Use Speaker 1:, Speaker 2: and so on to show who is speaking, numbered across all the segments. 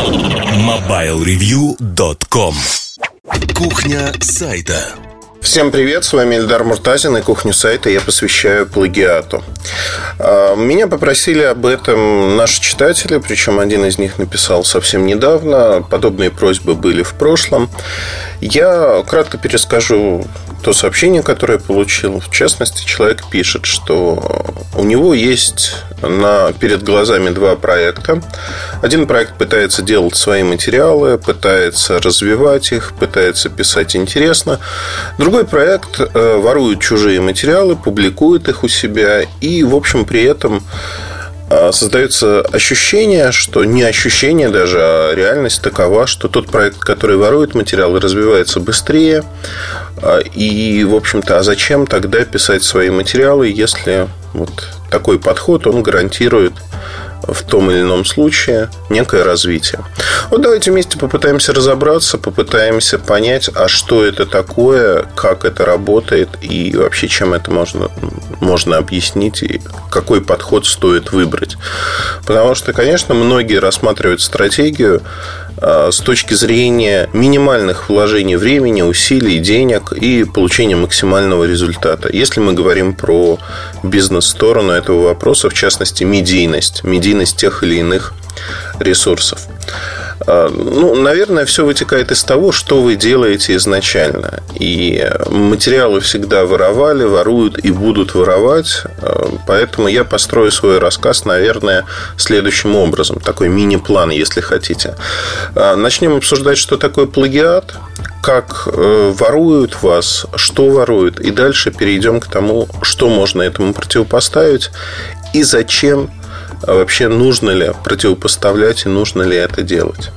Speaker 1: MobileReview.com Кухня сайта
Speaker 2: Всем привет, с вами Эльдар Муртазин и кухню сайта я посвящаю плагиату. А, меня попросили об этом наши читатели, причем один из них написал совсем недавно. Подобные просьбы были в прошлом. Я кратко перескажу то сообщение, которое я получил. В частности, человек пишет, что у него есть на, перед глазами два проекта. Один проект пытается делать свои материалы, пытается развивать их, пытается писать интересно. Другой проект э, ворует чужие материалы, публикует их у себя и, в общем, при этом а, создается ощущение, что не ощущение даже, а реальность такова, что тот проект, который ворует материалы, развивается быстрее. А, и, в общем-то, а зачем тогда писать свои материалы, если вот такой подход, он гарантирует в том или ином случае некое развитие. Вот давайте вместе попытаемся разобраться, попытаемся понять, а что это такое, как это работает и вообще чем это можно, можно объяснить и какой подход стоит выбрать. Потому что, конечно, многие рассматривают стратегию а, с точки зрения минимальных вложений времени, усилий, денег и получения максимального результата. Если мы говорим про бизнес-сторону этого вопроса, в частности, медийность, медийность тех или иных ресурсов. А, ну, наверное, все вытекает из того, что вы делаете изначально. И материалы всегда воровали, воруют и будут воровать. А, поэтому я построю свой рассказ, наверное, следующим образом. Такой мини-план, если хотите. А, начнем обсуждать, что такое плагиат, как э, воруют вас, что воруют. И дальше перейдем к тому, что можно этому противопоставить и зачем а вообще нужно ли противопоставлять и нужно ли это делать.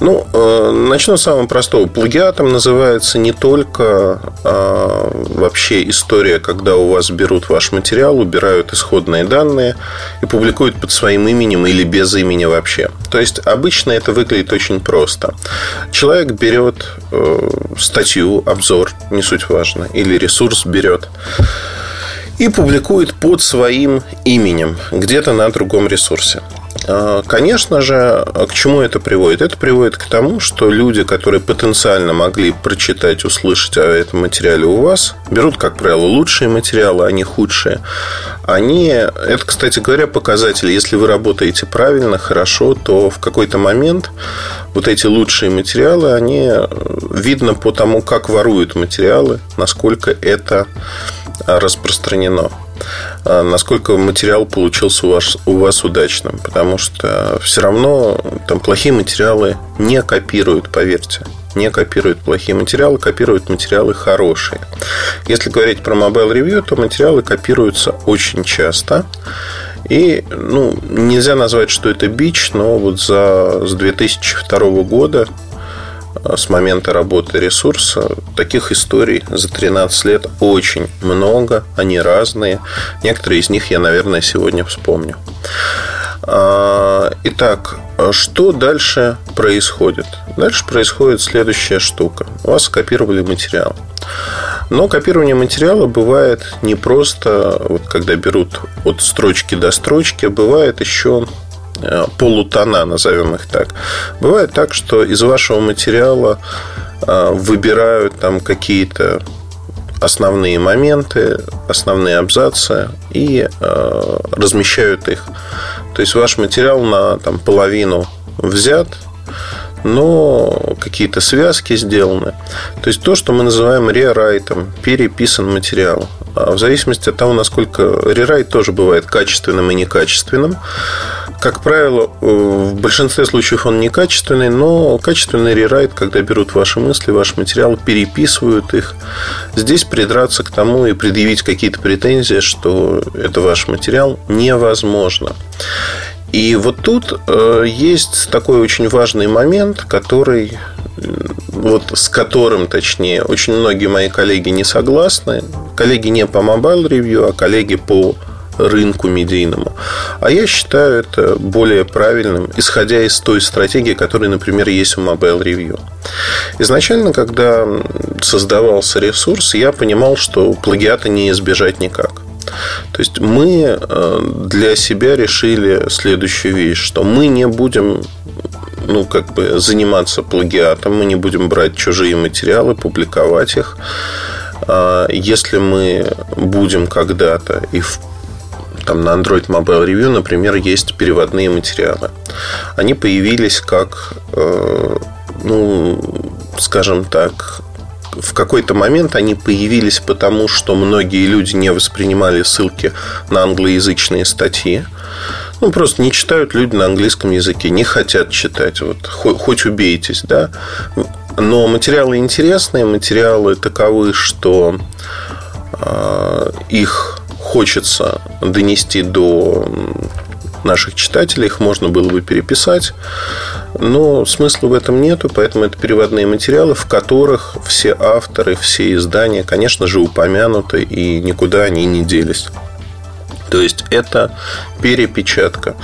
Speaker 2: Ну, э, начну с самого простого. Плагиатом называется не только э, вообще история, когда у вас берут ваш материал, убирают исходные данные и публикуют под своим именем или без имени вообще. То есть обычно это выглядит очень просто. Человек берет э, статью, обзор, не суть важно, или ресурс берет и публикует под своим именем где-то на другом ресурсе. А, конечно же, к чему это приводит? Это приводит к тому, что люди, которые потенциально могли прочитать, услышать о этом материале у вас, берут, как правило, лучшие материалы, а не худшие. Они, это, кстати говоря, показатель. Если вы работаете правильно, хорошо, то в какой-то момент вот эти лучшие материалы, они видно по тому, как воруют материалы, насколько это распространено. А насколько материал получился у вас, у вас удачным. Потому что все равно там плохие материалы не копируют, поверьте. Не копируют плохие материалы, копируют материалы хорошие. Если говорить про Mobile Review, то материалы копируются очень часто. И ну, нельзя назвать, что это бич, но вот за, с 2002 года с момента работы ресурса. Таких историй за 13 лет очень много, они разные. Некоторые из них я, наверное, сегодня вспомню. А, итак, что дальше происходит? Дальше происходит следующая штука. У вас скопировали материал. Но копирование материала бывает не просто, вот когда берут от строчки до строчки, а бывает еще полутона, назовем их так. Бывает так, что из вашего материала э, выбирают там какие-то основные моменты, основные абзацы и э, размещают их. То есть ваш материал на там, половину взят, но какие-то связки сделаны. То есть то, что мы называем рерайтом, переписан материал. А в зависимости от того, насколько рерайт тоже бывает качественным и некачественным. Как правило, в большинстве случаев он некачественный, но качественный рерайт, когда берут ваши мысли, ваш материал, переписывают их. Здесь придраться к тому и предъявить какие-то претензии, что это ваш материал, невозможно. И вот тут э, есть такой очень важный момент, который вот с которым, точнее, очень многие мои коллеги не согласны. Коллеги не по Mobile Review, а коллеги по рынку медийному. А я считаю это более правильным, исходя из той стратегии, которая, например, есть у Mobile Review. Изначально, когда создавался ресурс, я понимал, что плагиата не избежать никак. То есть мы э, для себя решили следующую вещь, что мы не будем ну, как бы заниматься плагиатом, мы не будем брать чужие материалы, публиковать их. А, если мы будем когда-то и в там на Android Mobile Review, например, есть переводные материалы. Они появились как, э, ну, скажем так, в какой-то момент они появились потому, что многие люди не воспринимали ссылки на англоязычные статьи. Ну, просто не читают люди на английском языке, не хотят читать. Вот, хоть, хоть убейтесь, да. Но материалы интересные, материалы таковы, что э, их хочется донести до наших читателей, их можно было бы переписать, но смысла в этом нету, поэтому это переводные материалы, в которых все авторы, все издания, конечно же, упомянуты и никуда они не делись. То есть это перепечатка.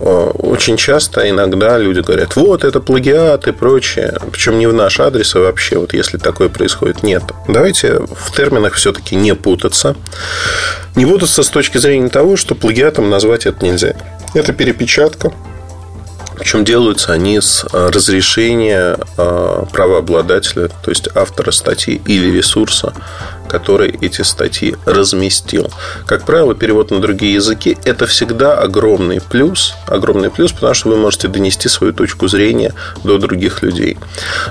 Speaker 2: Очень часто иногда люди говорят, вот это плагиат и прочее. Причем не в наш адрес, а вообще, вот если такое происходит, нет. Давайте в терминах все-таки не путаться. Не путаться с точки зрения того, что плагиатом назвать это нельзя. Это перепечатка. Причем делаются они с э, разрешения э, правообладателя, то есть автора статьи или ресурса, который эти статьи разместил. Как правило, перевод на другие языки – это всегда огромный плюс, огромный плюс, потому что вы можете донести свою точку зрения до других людей.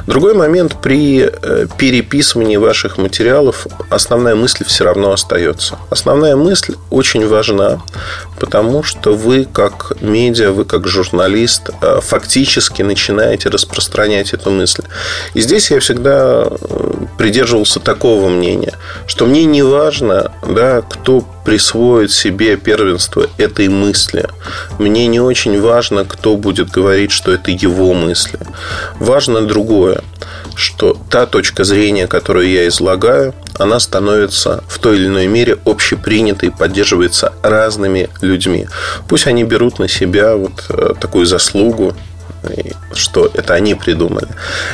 Speaker 2: Другой момент – при э, переписывании ваших материалов основная мысль все равно остается. Основная мысль очень важна, потому что вы как медиа, вы как журналист э, фактически начинаете распространять эту мысль. И здесь я всегда э, придерживался такого мнения – что мне не важно, да, кто присвоит себе первенство этой мысли. Мне не очень важно, кто будет говорить, что это его мысли. Важно другое, что та точка зрения, которую я излагаю, она становится в той или иной мере общепринятой, поддерживается разными людьми. Пусть они берут на себя вот э, такую заслугу что это они придумали.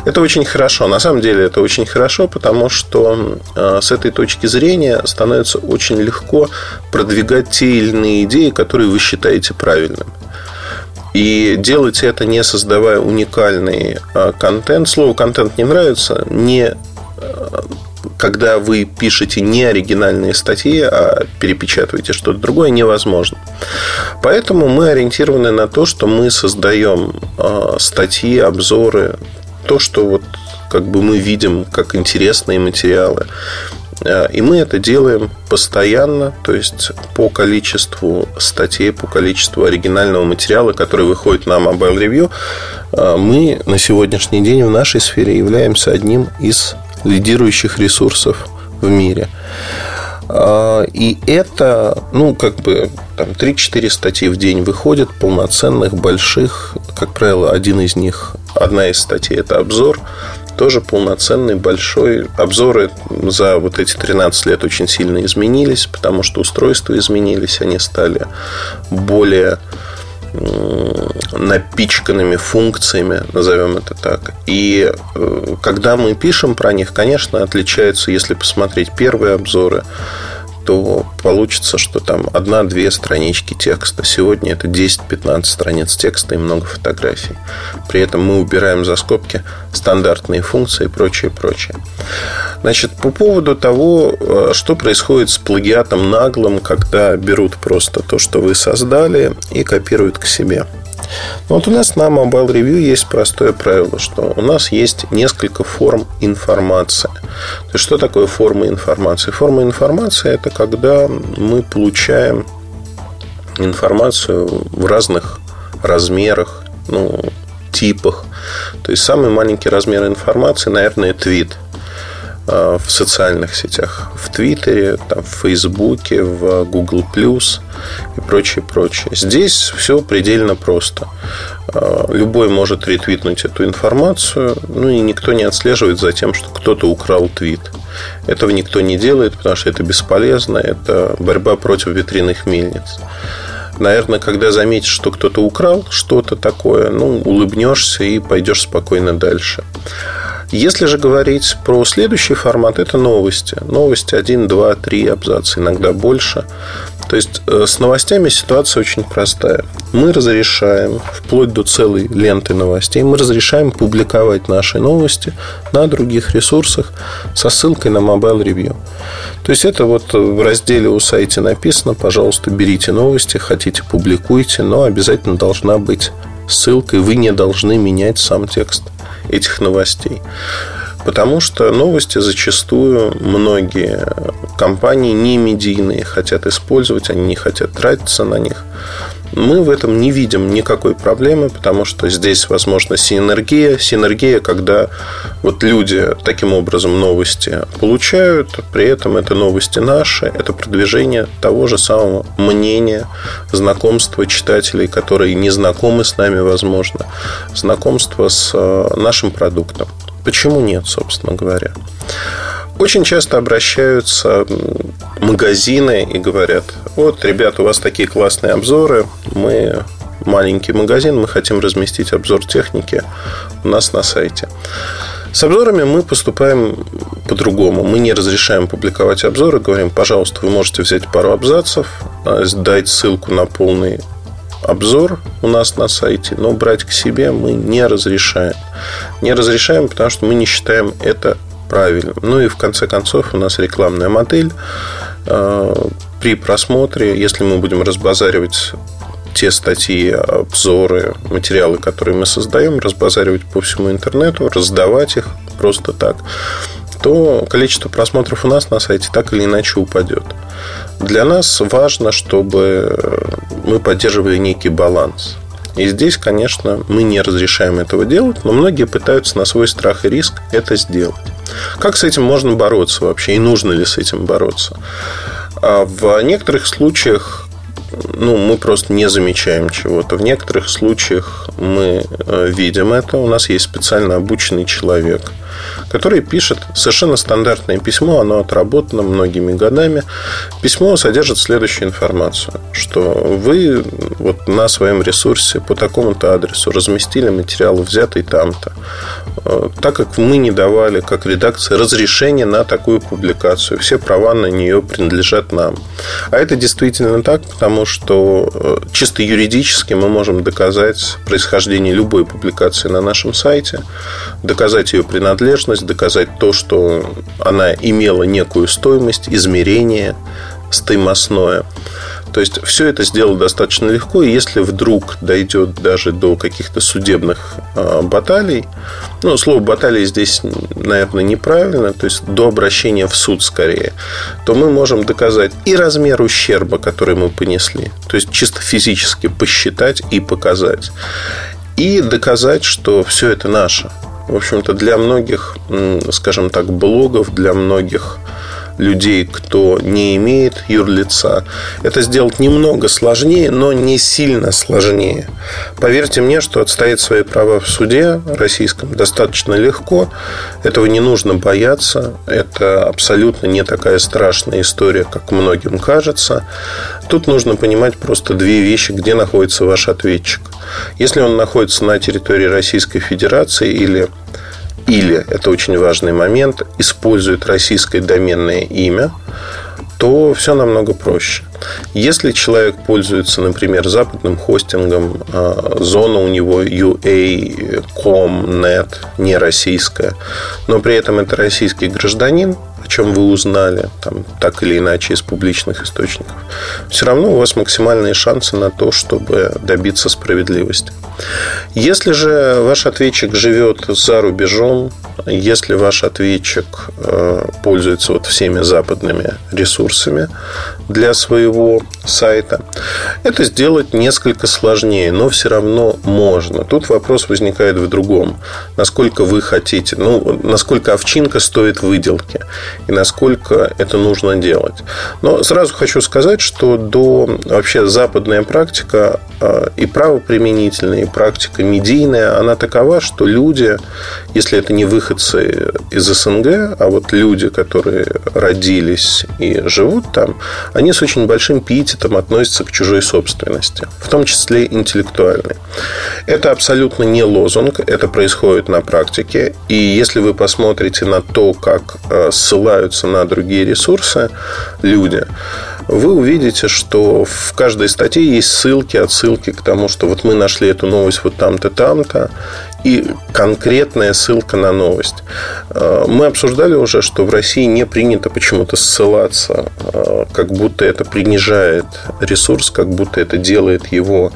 Speaker 2: Это очень хорошо. На самом деле это очень хорошо, потому что э, с этой точки зрения становится очень легко продвигать те или иные идеи, которые вы считаете правильными. И делать это не создавая уникальный э, контент. Слово контент не нравится, не э, когда вы пишете не оригинальные статьи, а перепечатываете что-то другое, невозможно. Поэтому мы ориентированы на то, что мы создаем а, статьи, обзоры, то, что вот как бы мы видим как интересные материалы. А, и мы это делаем постоянно, то есть по количеству статей, по количеству оригинального материала, который выходит на Mobile Review, мы на сегодняшний день в нашей сфере являемся одним из лидирующих ресурсов в мире. А, и это, ну, как бы, там 3-4 статьи в день выходят, полноценных, больших. Как правило, один из них, одна из статей – это обзор. Тоже полноценный, большой. Обзоры за вот эти 13 лет очень сильно изменились, потому что устройства изменились, они стали более напичканными функциями, назовем это так. И э, когда мы пишем про них, конечно, отличаются, если посмотреть первые обзоры, то получится, что там одна-две странички текста. Сегодня это 10-15 страниц текста и много фотографий. При этом мы убираем за скобки стандартные функции и прочее, прочее. Значит, по поводу того, э, что происходит с плагиатом наглым, когда берут просто то, что вы создали, и копируют к себе. Но вот у нас на Mobile Review есть простое правило, что у нас есть несколько форм информации. То есть, что такое форма информации? Форма информации – это когда мы получаем информацию в разных размерах, ну, типах. То есть, самый маленький размер информации, наверное, твит – в социальных сетях. В Твиттере, там, в Фейсбуке, в Google Plus и прочее, прочее. Здесь все предельно просто. Э, любой может ретвитнуть эту информацию, ну и никто не отслеживает за тем, что кто-то украл твит. Этого никто не делает, потому что это бесполезно, это борьба против ветряных мельниц. Наверное, когда заметишь, что кто-то украл что-то такое, ну, улыбнешься и пойдешь спокойно дальше. Если же говорить про следующий формат, это новости. Новости 1, 2, 3 абзаца, иногда больше. То есть э, с новостями ситуация очень простая. Мы разрешаем, вплоть до целой ленты новостей, мы разрешаем публиковать наши новости на других ресурсах со ссылкой на Mobile Review. То есть это вот в разделе у сайте написано, пожалуйста, берите новости, хотите публикуйте, но обязательно должна быть ссылка, и вы не должны менять сам текст этих новостей. Потому что новости зачастую многие компании не медийные хотят использовать, они не хотят тратиться на них. Мы в этом не видим никакой проблемы, потому что здесь возможна синергия. Синергия, когда вот люди таким образом новости получают, при этом это новости наши, это продвижение того же самого мнения, знакомства читателей, которые не знакомы с нами, возможно, знакомство с э, нашим продуктом. Почему нет, собственно говоря? Очень часто обращаются магазины и говорят, вот, ребята, у вас такие классные обзоры, мы маленький магазин, мы хотим разместить обзор техники у нас на сайте. С обзорами мы поступаем по-другому. Мы не разрешаем публиковать обзоры, говорим, пожалуйста, вы можете взять пару абзацев, а, дать ссылку на полный обзор у нас на сайте, но брать к себе мы не разрешаем. Не разрешаем, потому что мы не считаем это правильным. Ну и в конце концов у нас рекламная модель. Э, при просмотре, если мы будем разбазаривать те статьи, обзоры, материалы, которые мы создаем, разбазаривать по всему интернету, раздавать их просто так, то количество просмотров у нас на сайте так или иначе упадет. Для нас важно, чтобы мы поддерживали некий баланс. И здесь, конечно, мы не разрешаем этого делать, но многие пытаются на свой страх и риск это сделать. Как с этим можно бороться вообще и нужно ли с этим бороться? А в некоторых случаях ну, мы просто не замечаем чего-то. В некоторых случаях мы э, видим это. У нас есть специально обученный человек, который пишет совершенно стандартное письмо. Оно отработано многими годами. Письмо содержит следующую информацию, что вы вот на своем ресурсе по такому-то адресу разместили материал, взятый там-то. Э, так как мы не давали, как редакция, разрешения на такую публикацию. Все права на нее принадлежат нам. А это действительно так, потому что э, чисто юридически мы можем доказать происхождение любой публикации на нашем сайте, доказать ее принадлежность, доказать то, что она имела некую стоимость, измерение стоимостное. То есть все это сделать достаточно легко, и если вдруг дойдет даже до каких-то судебных э, баталий, ну, слово баталии здесь, наверное, неправильно, то есть до обращения в суд скорее, то мы можем доказать и размер ущерба, который мы понесли, то есть чисто физически посчитать и показать, и доказать, что все это наше. В общем-то, для многих, скажем так, блогов, для многих людей, кто не имеет юрлица. Это сделать немного сложнее, но не сильно сложнее. Поверьте мне, что отстоять свои права в суде российском достаточно легко. Этого не нужно бояться. Это абсолютно не такая страшная история, как многим кажется. Тут нужно понимать просто две вещи, где находится ваш ответчик. Если он находится на территории Российской Федерации или или, это очень важный момент, использует российское доменное имя, то все намного проще. Если человек пользуется, например, западным хостингом, а, зона у него UA.com.net, не российская, но при этом это российский гражданин, о чем вы узнали, там, так или иначе, из публичных источников, все равно у вас максимальные шансы на то, чтобы добиться справедливости. Если же ваш ответчик живет за рубежом, если ваш ответчик э, пользуется вот всеми западными ресурсами для своего сайта, это сделать несколько сложнее, но все равно можно. Тут вопрос возникает в другом. Насколько вы хотите, ну, насколько овчинка стоит выделки. И насколько это нужно делать. Но сразу хочу сказать, что до вообще западная практика а, и правоприменительная, и практика медийная, она такова, что люди, если это не выходцы из СНГ, а вот люди, которые родились и живут там, они с очень большим пиететом относятся к чужой собственности, в том числе интеллектуальной. Это абсолютно не лозунг, это происходит на практике. И если вы посмотрите на то, как э, ссылаются на другие ресурсы люди, вы увидите, что в каждой статье есть ссылки, отсылки к тому, что вот мы нашли эту новость вот там-то, там-то, и конкретная ссылка на новость. Э, мы обсуждали уже, что в России не принято почему-то ссылаться, э, как будто это принижает ресурс, как будто это делает его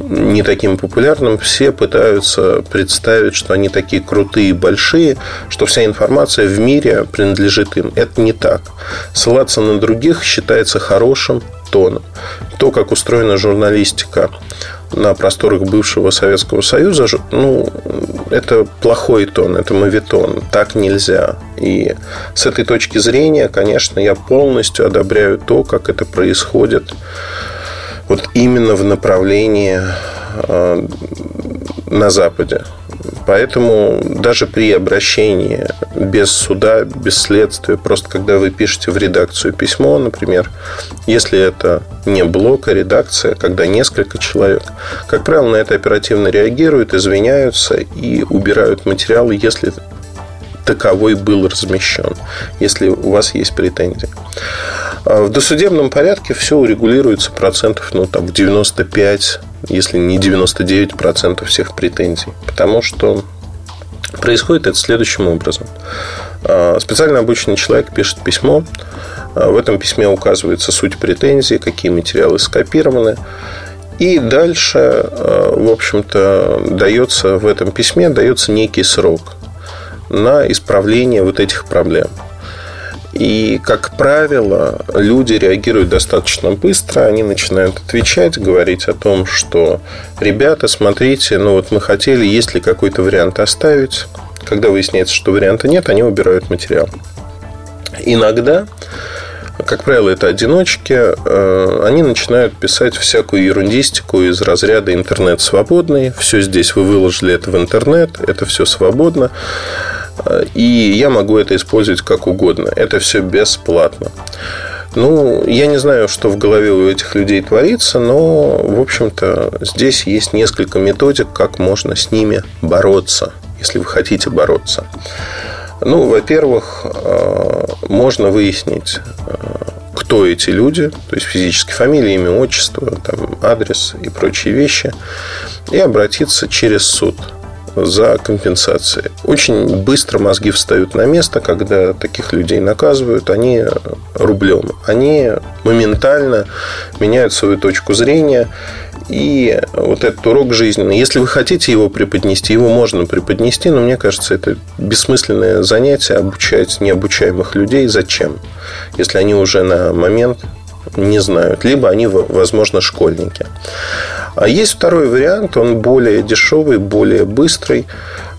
Speaker 2: не таким популярным. Все пытаются представить, что они такие крутые и большие, что вся информация в мире принадлежит им. Это не так. Ссылаться на других считается хорошим тоном. То, как устроена журналистика на просторах бывшего Советского Союза, ну, это плохой тон, это мавитон. Так нельзя. И с этой точки зрения, конечно, я полностью одобряю то, как это происходит вот именно в направлении э, на Западе. Поэтому даже при обращении без суда, без следствия, просто когда вы пишете в редакцию письмо, например, если это не блок, а редакция, когда несколько человек, как правило, на это оперативно реагируют, извиняются и убирают материалы, если таковой был размещен, если у вас есть претензии. А в досудебном порядке все урегулируется процентов ну, там, в 95, если не 99 процентов всех претензий. Потому что происходит это следующим образом. А, специально обученный человек пишет письмо. А, в этом письме указывается суть претензий, какие материалы скопированы. И дальше, в общем-то, дается в этом письме дается некий срок на исправление вот этих проблем. И, как правило, люди реагируют достаточно быстро, они начинают отвечать, говорить о том, что ребята, смотрите, ну вот мы хотели, есть ли какой-то вариант оставить. Когда выясняется, что варианта нет, они убирают материал. Иногда, как правило, это одиночки, э, они начинают писать всякую ерундистику из разряда интернет свободный, все здесь вы выложили это в интернет, это все свободно. И я могу это использовать как угодно. Это все бесплатно. Ну, я не знаю, что в голове у этих людей творится, но, в общем-то, здесь есть несколько методик, как можно с ними бороться, если вы хотите бороться. Ну, во-первых, э, можно выяснить, э, кто эти люди, то есть физически фамилия, имя, отчество, там, адрес и прочие вещи, и обратиться через суд – за компенсацией. Очень быстро мозги встают на место, когда таких людей наказывают, они рублем. Они моментально меняют свою точку зрения. И вот этот урок жизненный, если вы хотите его преподнести, его можно преподнести, но мне кажется, это бессмысленное занятие обучать необучаемых людей. Зачем? Если они уже на момент не знают, либо они, возможно, школьники. А есть второй вариант, он более дешевый, более быстрый.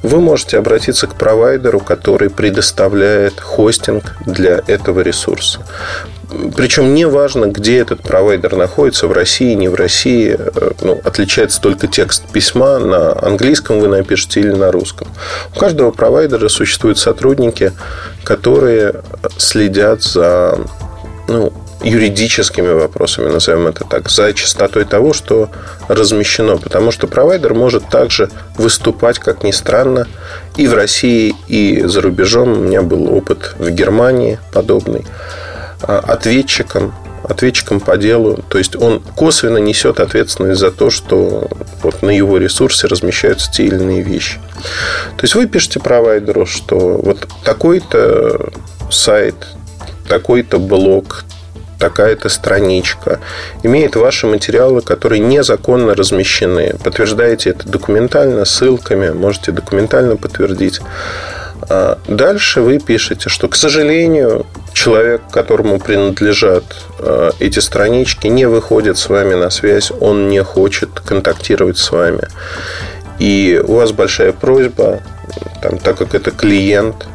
Speaker 2: Вы можете обратиться к провайдеру, который предоставляет хостинг для этого ресурса. Причем не важно, где этот провайдер находится, в России, не в России. Ну, отличается только текст письма. На английском вы напишете или на русском. У каждого провайдера существуют сотрудники, которые следят за ну, юридическими вопросами, назовем это так, за частотой того, что размещено. Потому что провайдер может также выступать, как ни странно, и в России, и за рубежом. У меня был опыт в Германии подобный. А, ответчиком, ответчиком по делу. То есть он косвенно несет ответственность за то, что вот на его ресурсе размещаются те или иные вещи. То есть вы пишете провайдеру, что вот такой-то сайт, такой-то блог, такая-то страничка, имеет ваши материалы, которые незаконно размещены. Подтверждаете это документально, ссылками, можете документально подтвердить. А дальше вы пишете, что, к сожалению, человек, которому принадлежат а, эти странички, не выходит с вами на связь, он не хочет контактировать с вами. И у вас большая просьба, там, так как это клиент,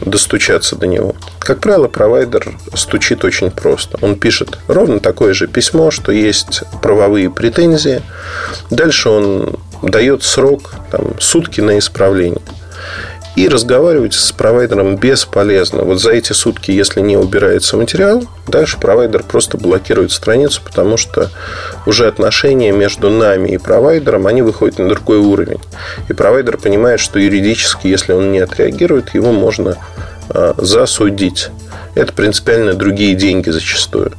Speaker 2: достучаться до него? Как правило, провайдер стучит очень просто. Он пишет ровно такое же письмо, что есть правовые претензии. Дальше он дает срок, там, сутки на исправление. И разговаривать с провайдером бесполезно. Вот за эти сутки, если не убирается материал, дальше провайдер просто блокирует страницу, потому что уже отношения между нами и провайдером, они выходят на другой уровень. И провайдер понимает, что юридически, если он не отреагирует, его можно а, засудить. Это принципиально другие деньги зачастую.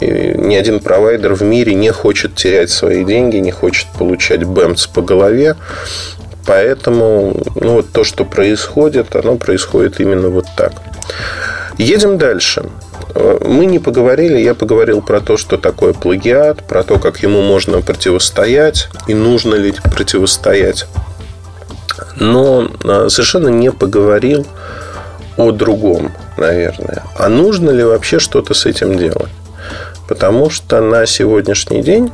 Speaker 2: И ни один провайдер в мире не хочет терять свои деньги, не хочет получать бэмц по голове. Поэтому ну, вот то, что происходит, оно происходит именно вот так. Едем дальше. Мы не поговорили, я поговорил про то, что такое плагиат, про то, как ему можно противостоять и нужно ли противостоять. Но а, совершенно не поговорил о другом, наверное. А нужно ли вообще что-то с этим делать? Потому что на сегодняшний день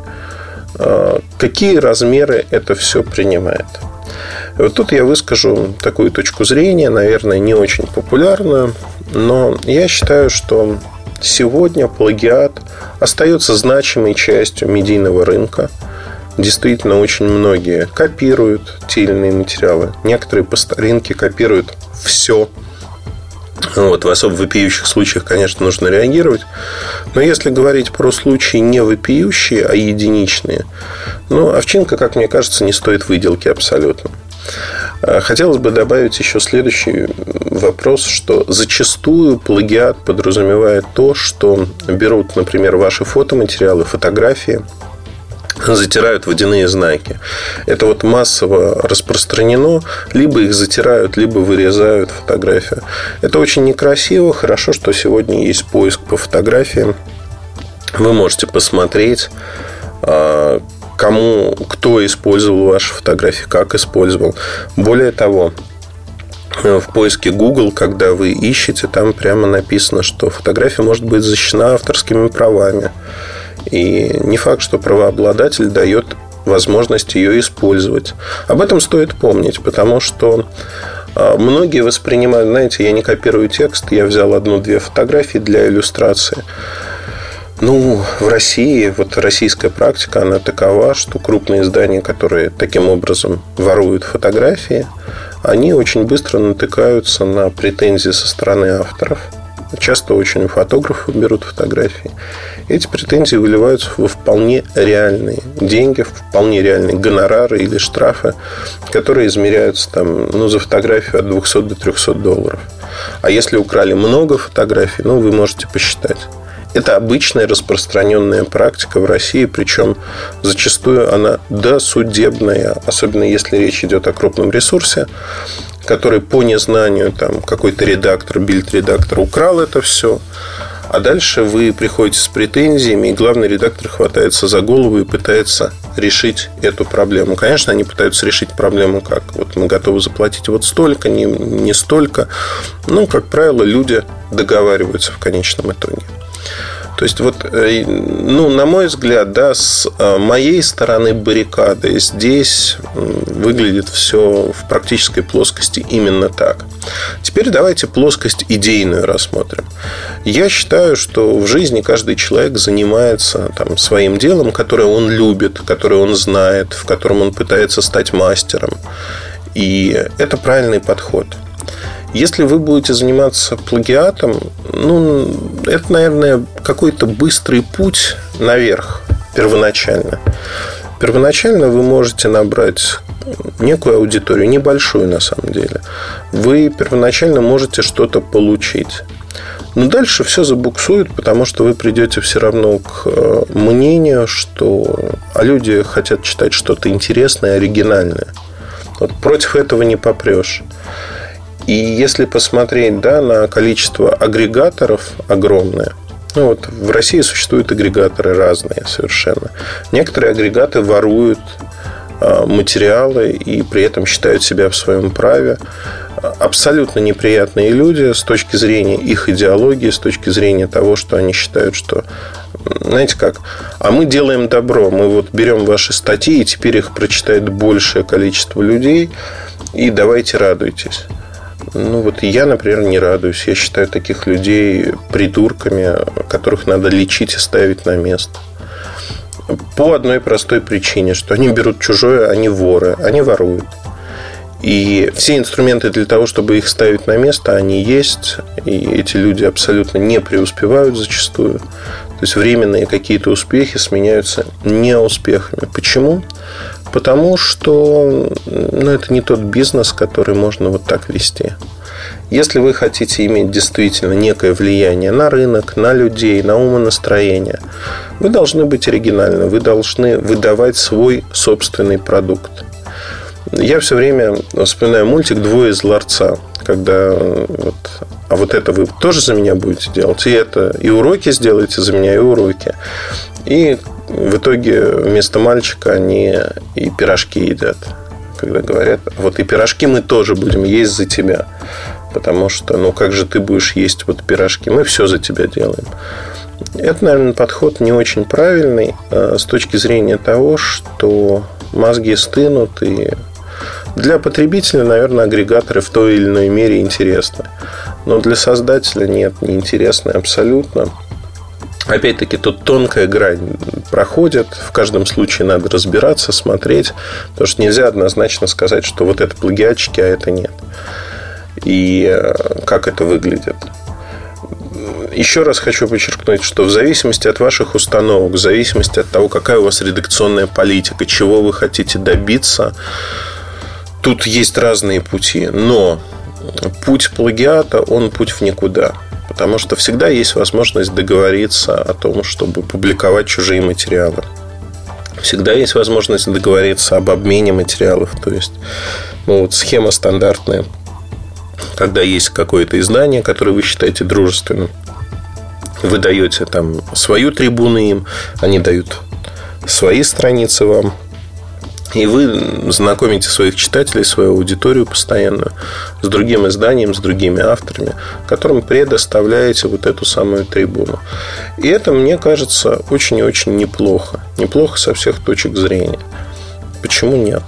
Speaker 2: какие размеры это все принимает? Вот тут я выскажу такую точку зрения, наверное, не очень популярную, но я считаю, что сегодня плагиат остается значимой частью медийного рынка. Действительно, очень многие копируют те или иные материалы. Некоторые по старинке копируют все. Вот, в особо вопиющих случаях, конечно, нужно реагировать. Но если говорить про случаи не вопиющие, а единичные, ну, овчинка, как мне кажется, не стоит выделки абсолютно. Э, хотелось бы добавить еще следующий вопрос, что зачастую плагиат подразумевает то, что берут, например, ваши фотоматериалы, фотографии, затирают водяные знаки. Это вот массово распространено. Либо их затирают, либо вырезают фотографию. Это очень некрасиво. Хорошо, что сегодня есть поиск по фотографиям. Вы можете посмотреть, а, кому, кто использовал ваши фотографии, как использовал. Более того, в поиске Google, когда вы ищете, там прямо написано, что фотография может быть защищена авторскими правами. И не факт, что правообладатель дает возможность ее использовать. Об этом стоит помнить, потому что а, многие воспринимают, знаете, я не копирую текст, я взял одну-две фотографии для иллюстрации. Ну, в России, вот российская практика, она такова, что крупные издания, которые таким образом воруют фотографии, они очень быстро натыкаются на претензии со стороны авторов. Часто очень у фотографов берут фотографии. Эти претензии выливаются во вполне реальные деньги, в вполне реальные гонорары или штрафы, которые измеряются там, ну, за фотографию от 200 до 300 долларов. А если украли много фотографий, ну, вы можете посчитать. Это обычная распространенная практика в России, причем зачастую она досудебная, особенно если речь идет о крупном ресурсе, который по незнанию там, какой-то редактор, бильд-редактор украл это все, а дальше вы приходите с претензиями, и главный редактор хватается за голову и пытается решить эту проблему. Конечно, они пытаются решить проблему как? Вот мы готовы заплатить вот столько, не, не столько. Ну, как правило, люди договариваются в конечном итоге. То есть, вот, э, ну, на мой взгляд, да, с э, моей стороны баррикады здесь выглядит все в практической плоскости именно так. Теперь давайте плоскость идейную рассмотрим. Я считаю, что в жизни каждый человек занимается там, своим делом, которое он любит, которое он знает, в котором он пытается стать мастером. И это правильный подход – если вы будете заниматься плагиатом, ну, это, наверное, какой-то быстрый путь наверх первоначально. Первоначально вы можете набрать некую аудиторию, небольшую на самом деле. Вы первоначально можете что-то получить. Но дальше все забуксует, потому что вы придете все равно к э, мнению, что а люди хотят читать что-то интересное, оригинальное. Вот против этого не попрешь. И если посмотреть да, на количество агрегаторов огромное, ну вот в России существуют агрегаторы разные совершенно. Некоторые агрегаты воруют а, материалы и при этом считают себя в своем праве. Абсолютно неприятные люди с точки зрения их идеологии, с точки зрения того, что они считают, что знаете как, а мы делаем добро, мы вот берем ваши статьи, и теперь их прочитает большее количество людей, и давайте радуйтесь. Ну вот я, например, не радуюсь. Я считаю таких людей придурками, которых надо лечить и ставить на место. По одной простой причине, что они берут чужое, они воры, они воруют. И все инструменты для того, чтобы их ставить на место, они есть. И эти люди абсолютно не преуспевают зачастую. То есть временные какие-то успехи сменяются неуспехами. Почему? Потому что ну, это не тот бизнес, который можно вот так вести. Если вы хотите иметь действительно некое влияние на рынок, на людей, на умонастроение, вы должны быть оригинальны, вы должны выдавать свой собственный продукт. Я все время вспоминаю мультик «Двое из ларца», когда вот, а вот это вы тоже за меня будете делать, и это, и уроки сделаете за меня, и уроки. И в итоге вместо мальчика они и пирожки едят. Когда говорят, вот и пирожки мы тоже будем есть за тебя. Потому что, ну как же ты будешь есть вот пирожки? Мы все за тебя делаем. Это, наверное, подход не очень правильный а, с точки зрения того, что мозги стынут и для потребителя, наверное, агрегаторы в той или иной мере интересны. Но для создателя нет, не интересны абсолютно. Опять-таки, тут тонкая грань проходит. В каждом случае надо разбираться, смотреть. Потому что нельзя однозначно сказать, что вот это плагиатчики, а это нет. И э, как это выглядит. Еще раз хочу подчеркнуть, что в зависимости от ваших установок, в зависимости от того, какая у вас редакционная политика, чего вы хотите добиться, Тут есть разные пути, но путь плагиата, он путь в никуда. Потому что всегда есть возможность договориться о том, чтобы публиковать чужие материалы. Всегда есть возможность договориться об обмене материалов. То есть, ну, вот схема стандартная. Когда есть какое-то издание, которое вы считаете дружественным, вы даете там свою трибуну им, они дают свои страницы вам, и вы знакомите своих читателей, свою аудиторию постоянно с другим изданием, с другими авторами, которым предоставляете вот эту самую трибуну. И это, мне кажется, очень и очень неплохо. Неплохо со всех точек зрения. Почему нет?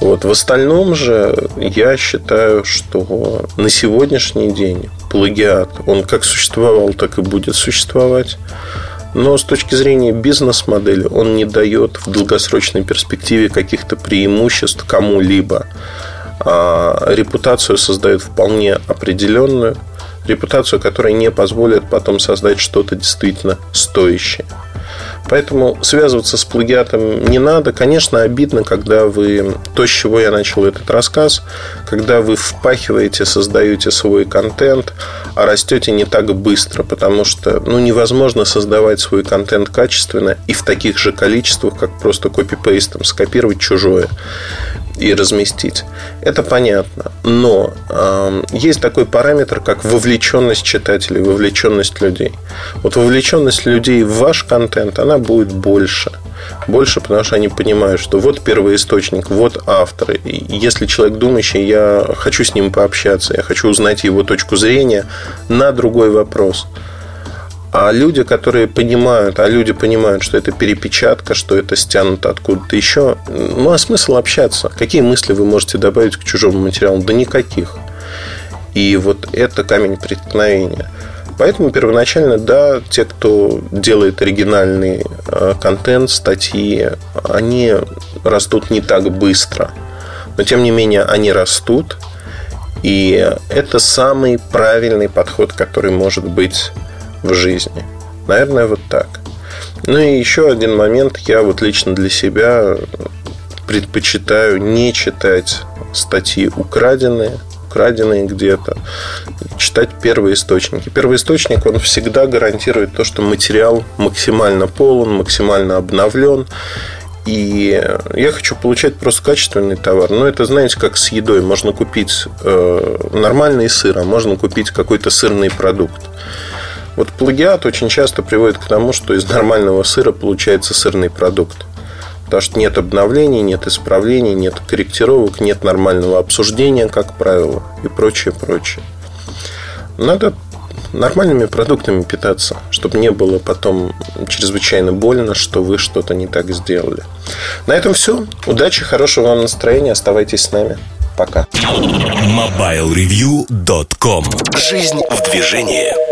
Speaker 2: Вот. В остальном же я считаю, что на сегодняшний день плагиат, он как существовал, так и будет существовать. Но с точки зрения бизнес-модели он не дает в долгосрочной перспективе каких-то преимуществ кому-либо. А репутацию создает вполне определенную, репутацию, которая не позволит потом создать что-то действительно стоящее. Поэтому связываться с плагиатом не надо. Конечно, обидно, когда вы... То, с чего я начал этот рассказ, когда вы впахиваете, создаете свой контент, а растете не так быстро, потому что ну, невозможно создавать свой контент качественно и в таких же количествах, как просто копипейстом скопировать чужое и разместить. Это понятно. Но э, есть такой параметр, как вовлеченность читателей, вовлеченность людей. Вот вовлеченность людей в ваш контент, она будет больше. Больше, потому что они понимают, что вот первый источник, вот авторы. И если человек думающий, я хочу с ним пообщаться, я хочу узнать его точку зрения на другой вопрос. А люди, которые понимают, а люди понимают, что это перепечатка, что это стянуто откуда-то еще, ну а смысл общаться? Какие мысли вы можете добавить к чужому материалу? Да никаких. И вот это камень преткновения. Поэтому первоначально, да, те, кто делает оригинальный э, контент, статьи, они растут не так быстро. Но, тем не менее, они растут. И это самый правильный подход, который может быть в жизни. Наверное, вот так. Ну и еще один момент. Я вот лично для себя предпочитаю не читать статьи украденные, украденные где-то, читать первые источники. Первый источник, он всегда гарантирует то, что материал максимально полон, максимально обновлен. И я хочу получать просто качественный товар. Но это, знаете, как с едой. Можно купить э, нормальный сыр, а можно купить какой-то сырный продукт. Вот плагиат очень часто приводит к тому, что из нормального сыра получается сырный продукт. Потому что нет обновлений, нет исправлений, нет корректировок, нет нормального обсуждения, как правило, и прочее, прочее. Надо нормальными продуктами питаться, чтобы не было потом чрезвычайно больно, что вы что-то не так сделали. На этом все. Удачи, хорошего вам настроения. Оставайтесь с нами. Пока.
Speaker 1: MobileReview.com Жизнь в движении.